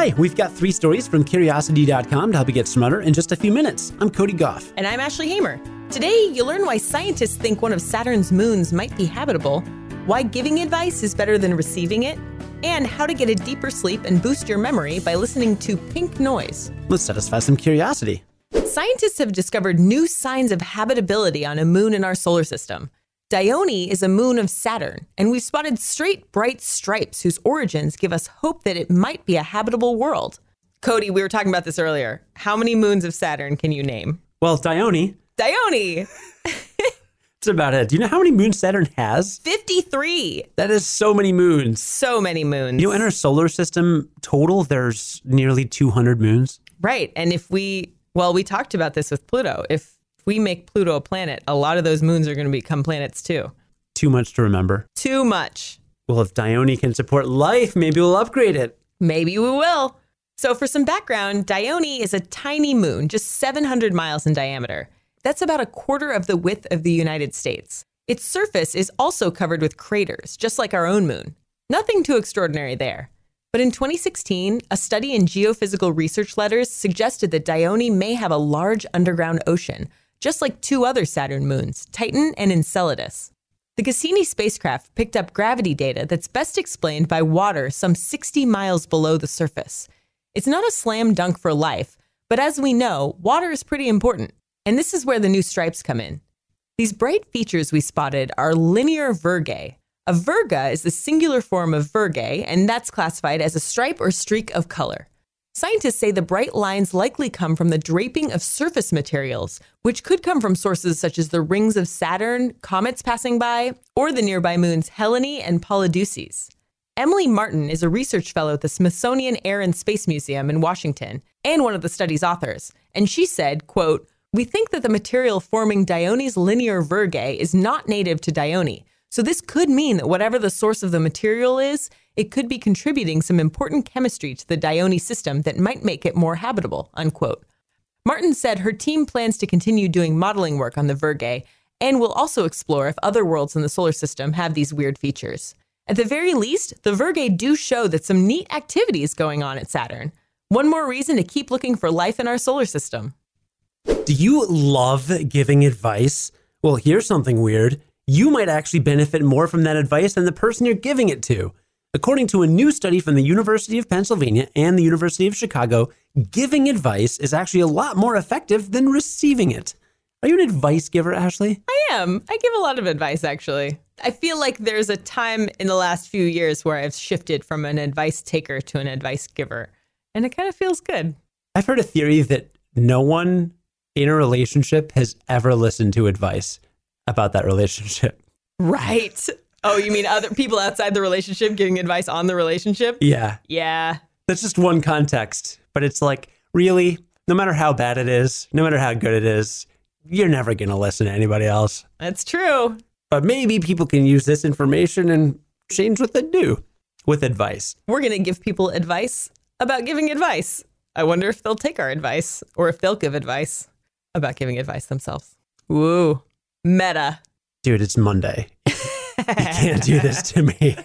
Hi, we've got three stories from curiosity.com to help you get smarter in just a few minutes. I'm Cody Gough. And I'm Ashley Hamer. Today, you'll learn why scientists think one of Saturn's moons might be habitable, why giving advice is better than receiving it, and how to get a deeper sleep and boost your memory by listening to pink noise. Let's satisfy some curiosity. Scientists have discovered new signs of habitability on a moon in our solar system. Dione is a moon of Saturn, and we've spotted straight, bright stripes whose origins give us hope that it might be a habitable world. Cody, we were talking about this earlier. How many moons of Saturn can you name? Well, Dione, Dione, it's about it. Do you know how many moons Saturn has? 53. That is so many moons. So many moons. You know, in our solar system total, there's nearly 200 moons. right. And if we, well, we talked about this with Pluto. If we make Pluto a planet, a lot of those moons are going to become planets too. Too much to remember. Too much. Well, if Dione can support life, maybe we'll upgrade it. Maybe we will. So, for some background, Dione is a tiny moon, just 700 miles in diameter. That's about a quarter of the width of the United States. Its surface is also covered with craters, just like our own moon. Nothing too extraordinary there. But in 2016, a study in geophysical research letters suggested that Dione may have a large underground ocean, just like two other Saturn moons, Titan and Enceladus. The Cassini spacecraft picked up gravity data that's best explained by water some 60 miles below the surface. It's not a slam dunk for life, but as we know, water is pretty important. And this is where the new stripes come in. These bright features we spotted are linear virgae. A virga is the singular form of virgae, and that's classified as a stripe or streak of color. Scientists say the bright lines likely come from the draping of surface materials, which could come from sources such as the rings of Saturn, comets passing by, or the nearby moons Helene and Polydeuces. Emily Martin is a research fellow at the Smithsonian Air and Space Museum in Washington and one of the study's authors, and she said, quote, "We think that the material forming Dione's linear virgae is not native to Dione, so this could mean that whatever the source of the material is, it could be contributing some important chemistry to the Dione system that might make it more habitable, unquote. Martin said her team plans to continue doing modeling work on the Virgae and will also explore if other worlds in the solar system have these weird features. At the very least, the Virgae do show that some neat activity is going on at Saturn. One more reason to keep looking for life in our solar system. Do you love giving advice? Well, here's something weird. You might actually benefit more from that advice than the person you're giving it to. According to a new study from the University of Pennsylvania and the University of Chicago, giving advice is actually a lot more effective than receiving it. Are you an advice giver, Ashley? I am. I give a lot of advice, actually. I feel like there's a time in the last few years where I've shifted from an advice taker to an advice giver, and it kind of feels good. I've heard a theory that no one in a relationship has ever listened to advice about that relationship. Right. Oh, you mean other people outside the relationship giving advice on the relationship? Yeah, Yeah. that's just one context, but it's like, really, no matter how bad it is, no matter how good it is, you're never going to listen to anybody else. That's true. But maybe people can use this information and change what they do with advice. We're going to give people advice about giving advice. I wonder if they'll take our advice or if they'll give advice about giving advice themselves. Woo. Meta. Dude, it's Monday. you can't do this to me.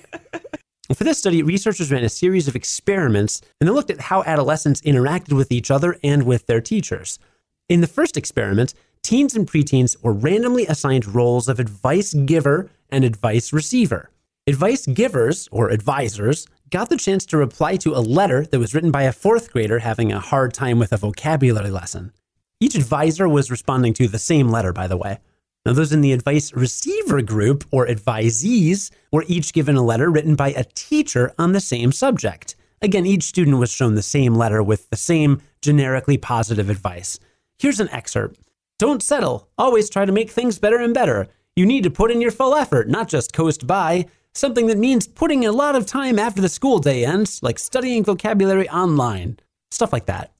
For this study, researchers ran a series of experiments and they looked at how adolescents interacted with each other and with their teachers. In the first experiment, teens and preteens were randomly assigned roles of advice giver and advice receiver. Advice givers, or advisors, got the chance to reply to a letter that was written by a fourth grader having a hard time with a vocabulary lesson. Each advisor was responding to the same letter, by the way. Now, those in the advice receiver group, or advisees, were each given a letter written by a teacher on the same subject. Again, each student was shown the same letter with the same generically positive advice. Here's an excerpt Don't settle. Always try to make things better and better. You need to put in your full effort, not just coast by. Something that means putting a lot of time after the school day ends, like studying vocabulary online. Stuff like that.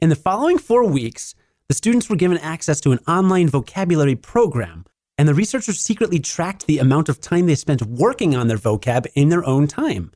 In the following four weeks, the students were given access to an online vocabulary program, and the researchers secretly tracked the amount of time they spent working on their vocab in their own time.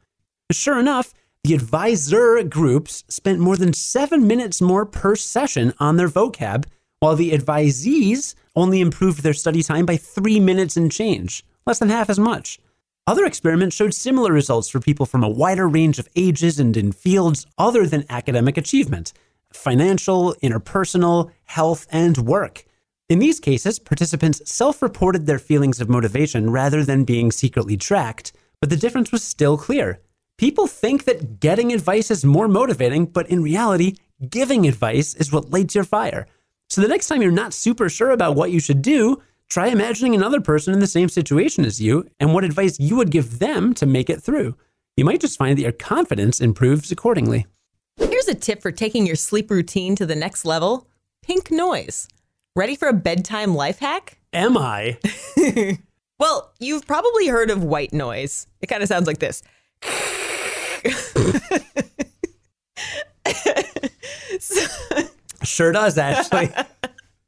Sure enough, the advisor groups spent more than seven minutes more per session on their vocab, while the advisees only improved their study time by three minutes and change, less than half as much. Other experiments showed similar results for people from a wider range of ages and in fields other than academic achievement financial, interpersonal, health, and work. In these cases, participants self reported their feelings of motivation rather than being secretly tracked, but the difference was still clear. People think that getting advice is more motivating, but in reality, giving advice is what lights your fire. So the next time you're not super sure about what you should do, try imagining another person in the same situation as you and what advice you would give them to make it through. You might just find that your confidence improves accordingly. Here's a tip for taking your sleep routine to the next level pink noise. Ready for a bedtime life hack? Am I? well, you've probably heard of white noise. It kind of sounds like this. sure does, actually.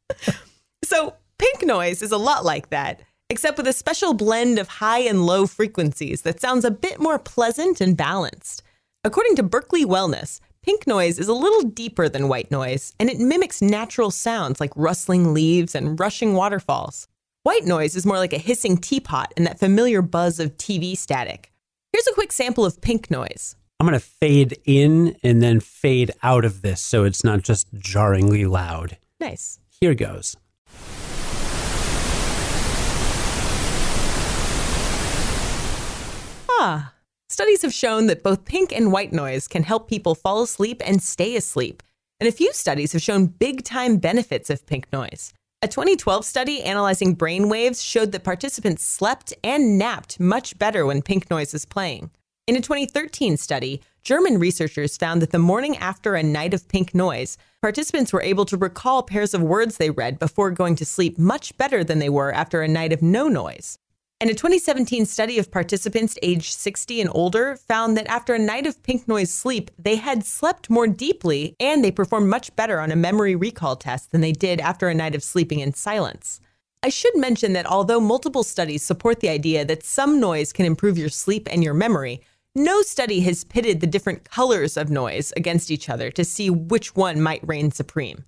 so, pink noise is a lot like that, except with a special blend of high and low frequencies that sounds a bit more pleasant and balanced. According to Berkeley Wellness, pink noise is a little deeper than white noise, and it mimics natural sounds like rustling leaves and rushing waterfalls. White noise is more like a hissing teapot and that familiar buzz of TV static. Here's a quick sample of pink noise. I'm going to fade in and then fade out of this so it's not just jarringly loud. Nice. Here goes. Ah. Studies have shown that both pink and white noise can help people fall asleep and stay asleep. And a few studies have shown big time benefits of pink noise. A 2012 study analyzing brain waves showed that participants slept and napped much better when pink noise is playing. In a 2013 study, German researchers found that the morning after a night of pink noise, participants were able to recall pairs of words they read before going to sleep much better than they were after a night of no noise. And a 2017 study of participants aged 60 and older found that after a night of pink noise sleep, they had slept more deeply and they performed much better on a memory recall test than they did after a night of sleeping in silence. I should mention that although multiple studies support the idea that some noise can improve your sleep and your memory, no study has pitted the different colors of noise against each other to see which one might reign supreme.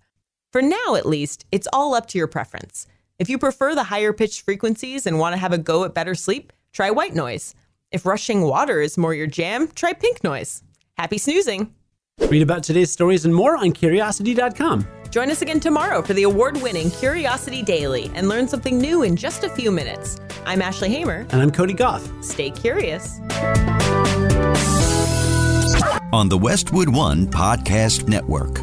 For now, at least, it's all up to your preference. If you prefer the higher pitched frequencies and want to have a go at better sleep, try white noise. If rushing water is more your jam, try pink noise. Happy snoozing! Read about today's stories and more on curiosity.com. Join us again tomorrow for the award winning Curiosity Daily and learn something new in just a few minutes. I'm Ashley Hamer. And I'm Cody Gough. Stay curious. On the Westwood One Podcast Network.